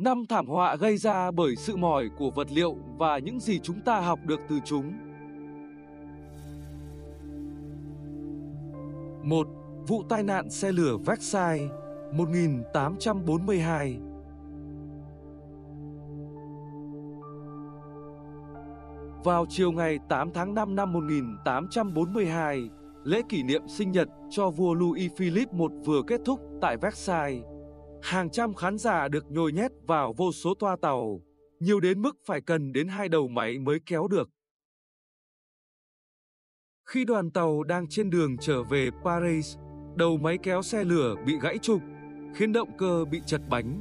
Năm thảm họa gây ra bởi sự mỏi của vật liệu và những gì chúng ta học được từ chúng. 1. Vụ tai nạn xe lửa Versailles 1842 Vào chiều ngày 8 tháng 5 năm 1842, lễ kỷ niệm sinh nhật cho vua Louis Philippe I vừa kết thúc tại Versailles. Hàng trăm khán giả được nhồi nhét vào vô số toa tàu, nhiều đến mức phải cần đến hai đầu máy mới kéo được. Khi đoàn tàu đang trên đường trở về Paris, đầu máy kéo xe lửa bị gãy trục, khiến động cơ bị chật bánh.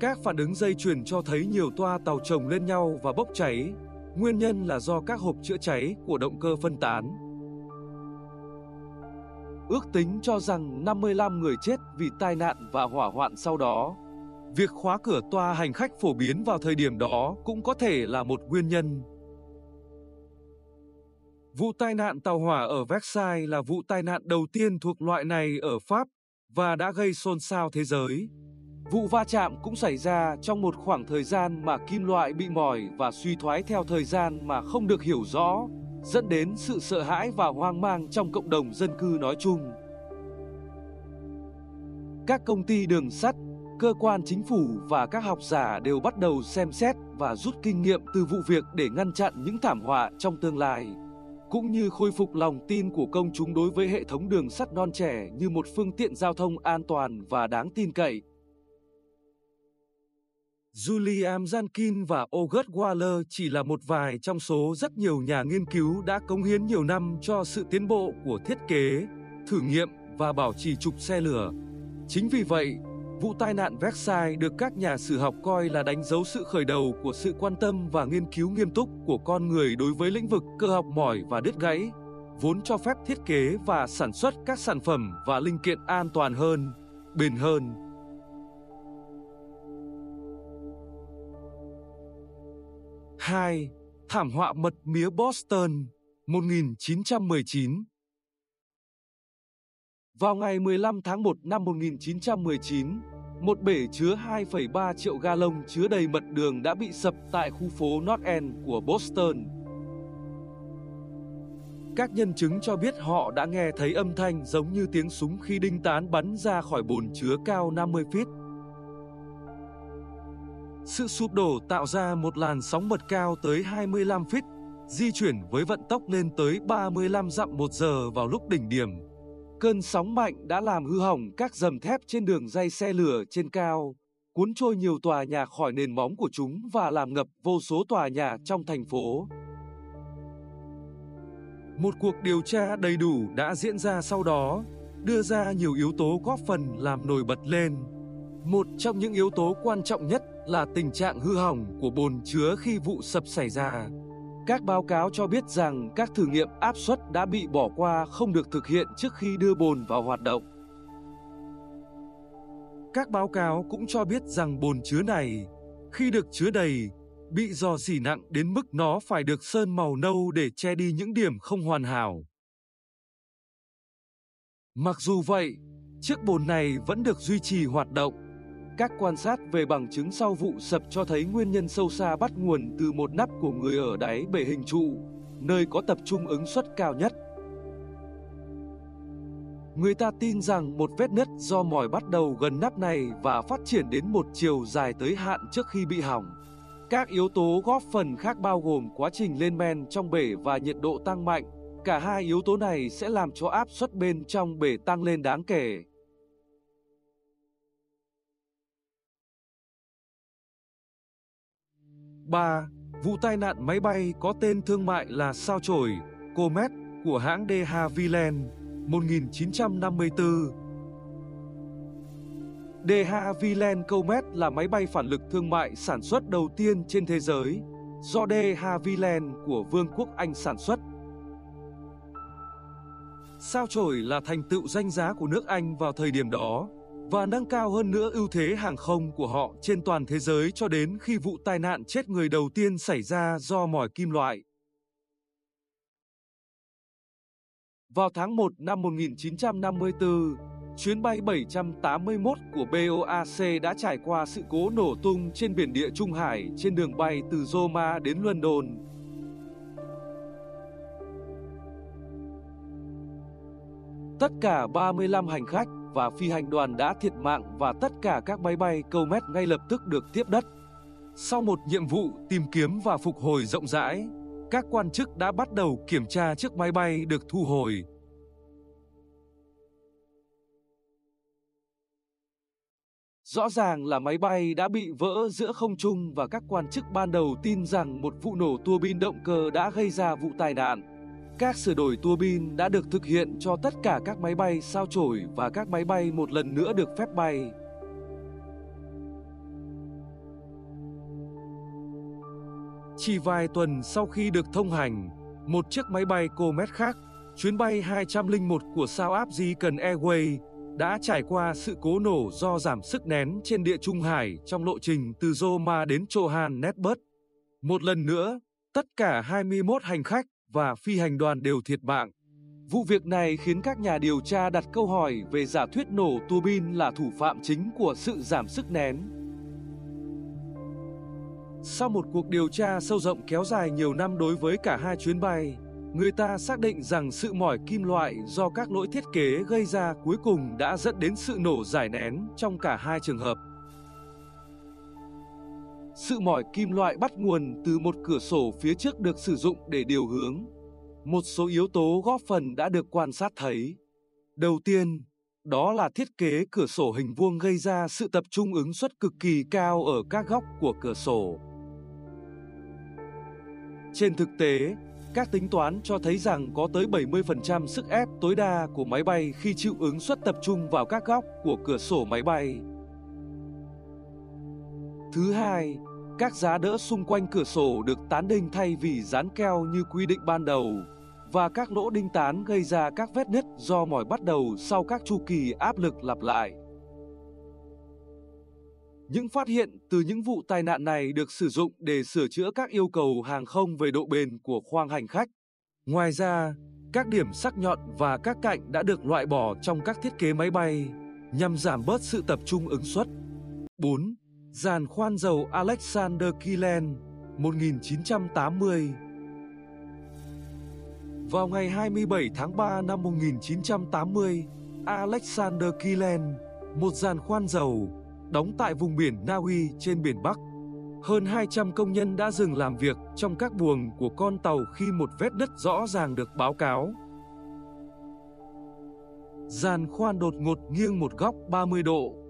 Các phản ứng dây chuyền cho thấy nhiều toa tàu chồng lên nhau và bốc cháy. Nguyên nhân là do các hộp chữa cháy của động cơ phân tán. Ước tính cho rằng 55 người chết vì tai nạn và hỏa hoạn sau đó. Việc khóa cửa toa hành khách phổ biến vào thời điểm đó cũng có thể là một nguyên nhân. Vụ tai nạn tàu hỏa ở Versailles là vụ tai nạn đầu tiên thuộc loại này ở Pháp và đã gây xôn xao thế giới. Vụ va chạm cũng xảy ra trong một khoảng thời gian mà kim loại bị mỏi và suy thoái theo thời gian mà không được hiểu rõ, dẫn đến sự sợ hãi và hoang mang trong cộng đồng dân cư nói chung. Các công ty đường sắt, cơ quan chính phủ và các học giả đều bắt đầu xem xét và rút kinh nghiệm từ vụ việc để ngăn chặn những thảm họa trong tương lai cũng như khôi phục lòng tin của công chúng đối với hệ thống đường sắt non trẻ như một phương tiện giao thông an toàn và đáng tin cậy. Julian Jankin và August Waller chỉ là một vài trong số rất nhiều nhà nghiên cứu đã cống hiến nhiều năm cho sự tiến bộ của thiết kế, thử nghiệm và bảo trì trục xe lửa. Chính vì vậy, vụ tai nạn Versailles được các nhà sử học coi là đánh dấu sự khởi đầu của sự quan tâm và nghiên cứu nghiêm túc của con người đối với lĩnh vực cơ học mỏi và đứt gãy, vốn cho phép thiết kế và sản xuất các sản phẩm và linh kiện an toàn hơn, bền hơn 2. Thảm họa mật mía Boston 1919 Vào ngày 15 tháng 1 năm 1919, một bể chứa 2,3 triệu galon chứa đầy mật đường đã bị sập tại khu phố North End của Boston. Các nhân chứng cho biết họ đã nghe thấy âm thanh giống như tiếng súng khi đinh tán bắn ra khỏi bồn chứa cao 50 feet. Sự sụp đổ tạo ra một làn sóng mật cao tới 25 feet, di chuyển với vận tốc lên tới 35 dặm một giờ vào lúc đỉnh điểm. Cơn sóng mạnh đã làm hư hỏng các dầm thép trên đường dây xe lửa trên cao, cuốn trôi nhiều tòa nhà khỏi nền móng của chúng và làm ngập vô số tòa nhà trong thành phố. Một cuộc điều tra đầy đủ đã diễn ra sau đó, đưa ra nhiều yếu tố góp phần làm nổi bật lên. Một trong những yếu tố quan trọng nhất là tình trạng hư hỏng của bồn chứa khi vụ sập xảy ra. Các báo cáo cho biết rằng các thử nghiệm áp suất đã bị bỏ qua không được thực hiện trước khi đưa bồn vào hoạt động. Các báo cáo cũng cho biết rằng bồn chứa này, khi được chứa đầy, bị dò dỉ nặng đến mức nó phải được sơn màu nâu để che đi những điểm không hoàn hảo. Mặc dù vậy, chiếc bồn này vẫn được duy trì hoạt động các quan sát về bằng chứng sau vụ sập cho thấy nguyên nhân sâu xa bắt nguồn từ một nắp của người ở đáy bể hình trụ, nơi có tập trung ứng suất cao nhất. Người ta tin rằng một vết nứt do mỏi bắt đầu gần nắp này và phát triển đến một chiều dài tới hạn trước khi bị hỏng. Các yếu tố góp phần khác bao gồm quá trình lên men trong bể và nhiệt độ tăng mạnh. Cả hai yếu tố này sẽ làm cho áp suất bên trong bể tăng lên đáng kể. 3. Vụ tai nạn máy bay có tên thương mại là sao chổi, Comet của hãng De Havilland 1954. De Havilland Comet là máy bay phản lực thương mại sản xuất đầu tiên trên thế giới, do De Havilland của Vương quốc Anh sản xuất. Sao chổi là thành tựu danh giá của nước Anh vào thời điểm đó và nâng cao hơn nữa ưu thế hàng không của họ trên toàn thế giới cho đến khi vụ tai nạn chết người đầu tiên xảy ra do mỏi kim loại. Vào tháng 1 năm 1954, chuyến bay 781 của BOAC đã trải qua sự cố nổ tung trên biển địa Trung Hải trên đường bay từ Roma đến London. Tất cả 35 hành khách và phi hành đoàn đã thiệt mạng và tất cả các máy bay câu mét ngay lập tức được tiếp đất. Sau một nhiệm vụ tìm kiếm và phục hồi rộng rãi, các quan chức đã bắt đầu kiểm tra chiếc máy bay được thu hồi. Rõ ràng là máy bay đã bị vỡ giữa không trung và các quan chức ban đầu tin rằng một vụ nổ tua bin động cơ đã gây ra vụ tai nạn. Các sửa đổi tua bin đã được thực hiện cho tất cả các máy bay sao chổi và các máy bay một lần nữa được phép bay. Chỉ vài tuần sau khi được thông hành, một chiếc máy bay Comet khác, chuyến bay 201 của sao áp Cần Airways, đã trải qua sự cố nổ do giảm sức nén trên địa Trung Hải trong lộ trình từ Roma đến Johannesburg. Một lần nữa, tất cả 21 hành khách và phi hành đoàn đều thiệt mạng. Vụ việc này khiến các nhà điều tra đặt câu hỏi về giả thuyết nổ tua bin là thủ phạm chính của sự giảm sức nén. Sau một cuộc điều tra sâu rộng kéo dài nhiều năm đối với cả hai chuyến bay, người ta xác định rằng sự mỏi kim loại do các lỗi thiết kế gây ra cuối cùng đã dẫn đến sự nổ giải nén trong cả hai trường hợp. Sự mỏi kim loại bắt nguồn từ một cửa sổ phía trước được sử dụng để điều hướng. Một số yếu tố góp phần đã được quan sát thấy. Đầu tiên, đó là thiết kế cửa sổ hình vuông gây ra sự tập trung ứng suất cực kỳ cao ở các góc của cửa sổ. Trên thực tế, các tính toán cho thấy rằng có tới 70% sức ép tối đa của máy bay khi chịu ứng suất tập trung vào các góc của cửa sổ máy bay. Thứ hai, các giá đỡ xung quanh cửa sổ được tán đinh thay vì dán keo như quy định ban đầu và các lỗ đinh tán gây ra các vết nứt do mỏi bắt đầu sau các chu kỳ áp lực lặp lại. Những phát hiện từ những vụ tai nạn này được sử dụng để sửa chữa các yêu cầu hàng không về độ bền của khoang hành khách. Ngoài ra, các điểm sắc nhọn và các cạnh đã được loại bỏ trong các thiết kế máy bay nhằm giảm bớt sự tập trung ứng suất. 4. Giàn khoan dầu Alexander Killen 1980 Vào ngày 27 tháng 3 năm 1980, Alexander Killen, một giàn khoan dầu, đóng tại vùng biển Na Uy trên biển Bắc. Hơn 200 công nhân đã dừng làm việc trong các buồng của con tàu khi một vết nứt rõ ràng được báo cáo. Giàn khoan đột ngột nghiêng một góc 30 độ.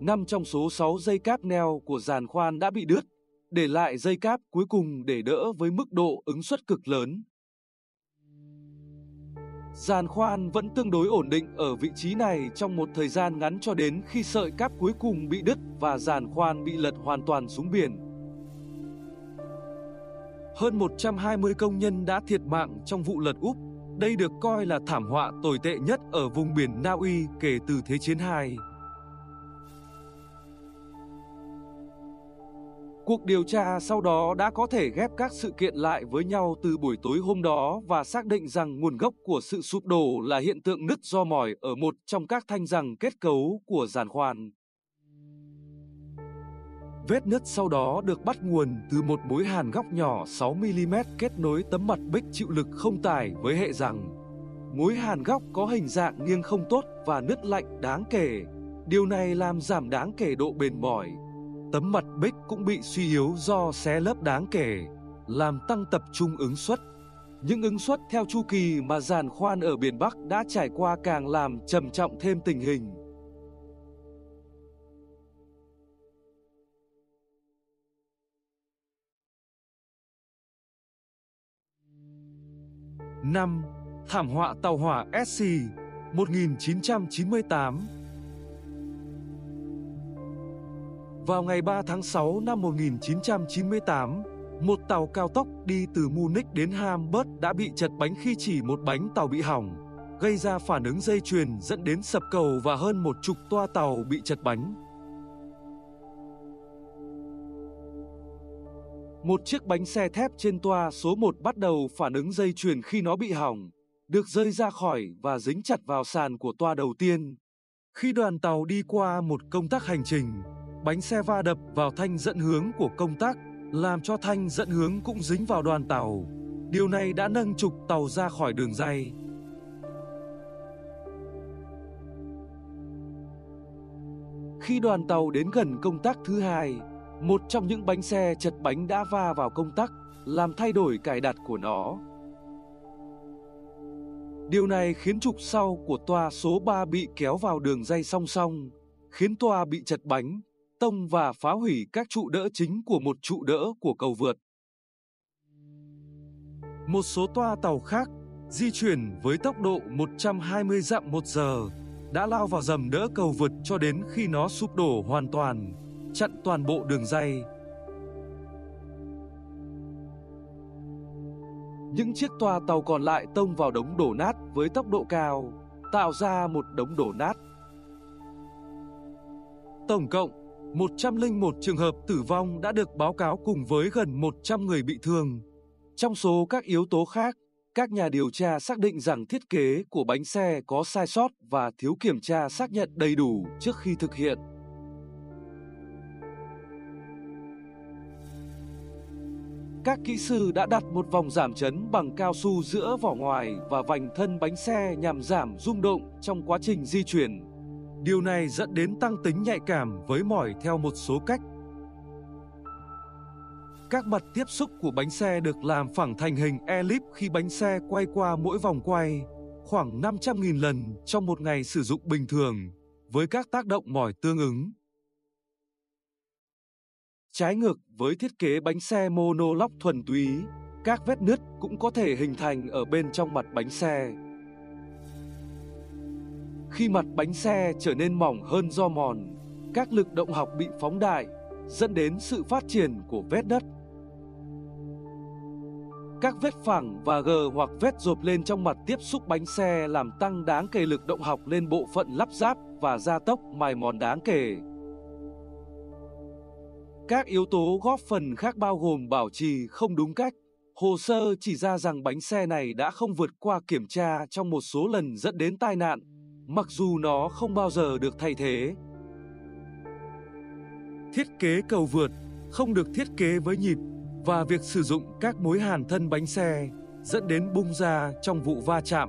Năm trong số 6 dây cáp neo của giàn khoan đã bị đứt, để lại dây cáp cuối cùng để đỡ với mức độ ứng suất cực lớn. Giàn khoan vẫn tương đối ổn định ở vị trí này trong một thời gian ngắn cho đến khi sợi cáp cuối cùng bị đứt và giàn khoan bị lật hoàn toàn xuống biển. Hơn 120 công nhân đã thiệt mạng trong vụ lật úp. Đây được coi là thảm họa tồi tệ nhất ở vùng biển Na Uy kể từ Thế chiến II. Cuộc điều tra sau đó đã có thể ghép các sự kiện lại với nhau từ buổi tối hôm đó và xác định rằng nguồn gốc của sự sụp đổ là hiện tượng nứt do mỏi ở một trong các thanh rằng kết cấu của giàn khoan. Vết nứt sau đó được bắt nguồn từ một mối hàn góc nhỏ 6mm kết nối tấm mặt bích chịu lực không tải với hệ rằng. Mối hàn góc có hình dạng nghiêng không tốt và nứt lạnh đáng kể. Điều này làm giảm đáng kể độ bền mỏi tấm mặt bích cũng bị suy yếu do xé lớp đáng kể, làm tăng tập trung ứng suất. Những ứng suất theo chu kỳ mà giàn khoan ở biển Bắc đã trải qua càng làm trầm trọng thêm tình hình. năm Thảm họa tàu hỏa SC 1998 Vào ngày 3 tháng 6 năm 1998, một tàu cao tốc đi từ Munich đến Hamburg đã bị chật bánh khi chỉ một bánh tàu bị hỏng, gây ra phản ứng dây chuyền dẫn đến sập cầu và hơn một chục toa tàu bị chật bánh. Một chiếc bánh xe thép trên toa số 1 bắt đầu phản ứng dây chuyền khi nó bị hỏng, được rơi ra khỏi và dính chặt vào sàn của toa đầu tiên. Khi đoàn tàu đi qua một công tắc hành trình, bánh xe va đập vào thanh dẫn hướng của công tắc, làm cho thanh dẫn hướng cũng dính vào đoàn tàu. Điều này đã nâng trục tàu ra khỏi đường dây. Khi đoàn tàu đến gần công tắc thứ hai, một trong những bánh xe chật bánh đã va vào công tắc, làm thay đổi cài đặt của nó. Điều này khiến trục sau của toa số 3 bị kéo vào đường dây song song, khiến toa bị chật bánh, tông và phá hủy các trụ đỡ chính của một trụ đỡ của cầu vượt. Một số toa tàu khác di chuyển với tốc độ 120 dặm một giờ đã lao vào dầm đỡ cầu vượt cho đến khi nó sụp đổ hoàn toàn, chặn toàn bộ đường dây. Những chiếc toa tàu còn lại tông vào đống đổ nát với tốc độ cao, tạo ra một đống đổ nát. Tổng cộng, 101 trường hợp tử vong đã được báo cáo cùng với gần 100 người bị thương. Trong số các yếu tố khác, các nhà điều tra xác định rằng thiết kế của bánh xe có sai sót và thiếu kiểm tra xác nhận đầy đủ trước khi thực hiện. Các kỹ sư đã đặt một vòng giảm chấn bằng cao su giữa vỏ ngoài và vành thân bánh xe nhằm giảm rung động trong quá trình di chuyển. Điều này dẫn đến tăng tính nhạy cảm với mỏi theo một số cách. Các mặt tiếp xúc của bánh xe được làm phẳng thành hình elip khi bánh xe quay qua mỗi vòng quay, khoảng 500.000 lần trong một ngày sử dụng bình thường, với các tác động mỏi tương ứng. Trái ngược với thiết kế bánh xe monolock thuần túy, các vết nứt cũng có thể hình thành ở bên trong mặt bánh xe. Khi mặt bánh xe trở nên mỏng hơn do mòn, các lực động học bị phóng đại, dẫn đến sự phát triển của vết đất. Các vết phẳng và gờ hoặc vết rộp lên trong mặt tiếp xúc bánh xe làm tăng đáng kể lực động học lên bộ phận lắp ráp và gia tốc mài mòn đáng kể. Các yếu tố góp phần khác bao gồm bảo trì không đúng cách. Hồ sơ chỉ ra rằng bánh xe này đã không vượt qua kiểm tra trong một số lần dẫn đến tai nạn, mặc dù nó không bao giờ được thay thế. Thiết kế cầu vượt không được thiết kế với nhịp và việc sử dụng các mối hàn thân bánh xe dẫn đến bung ra trong vụ va chạm.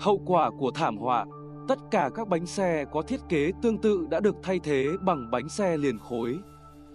Hậu quả của thảm họa, Tất cả các bánh xe có thiết kế tương tự đã được thay thế bằng bánh xe liền khối.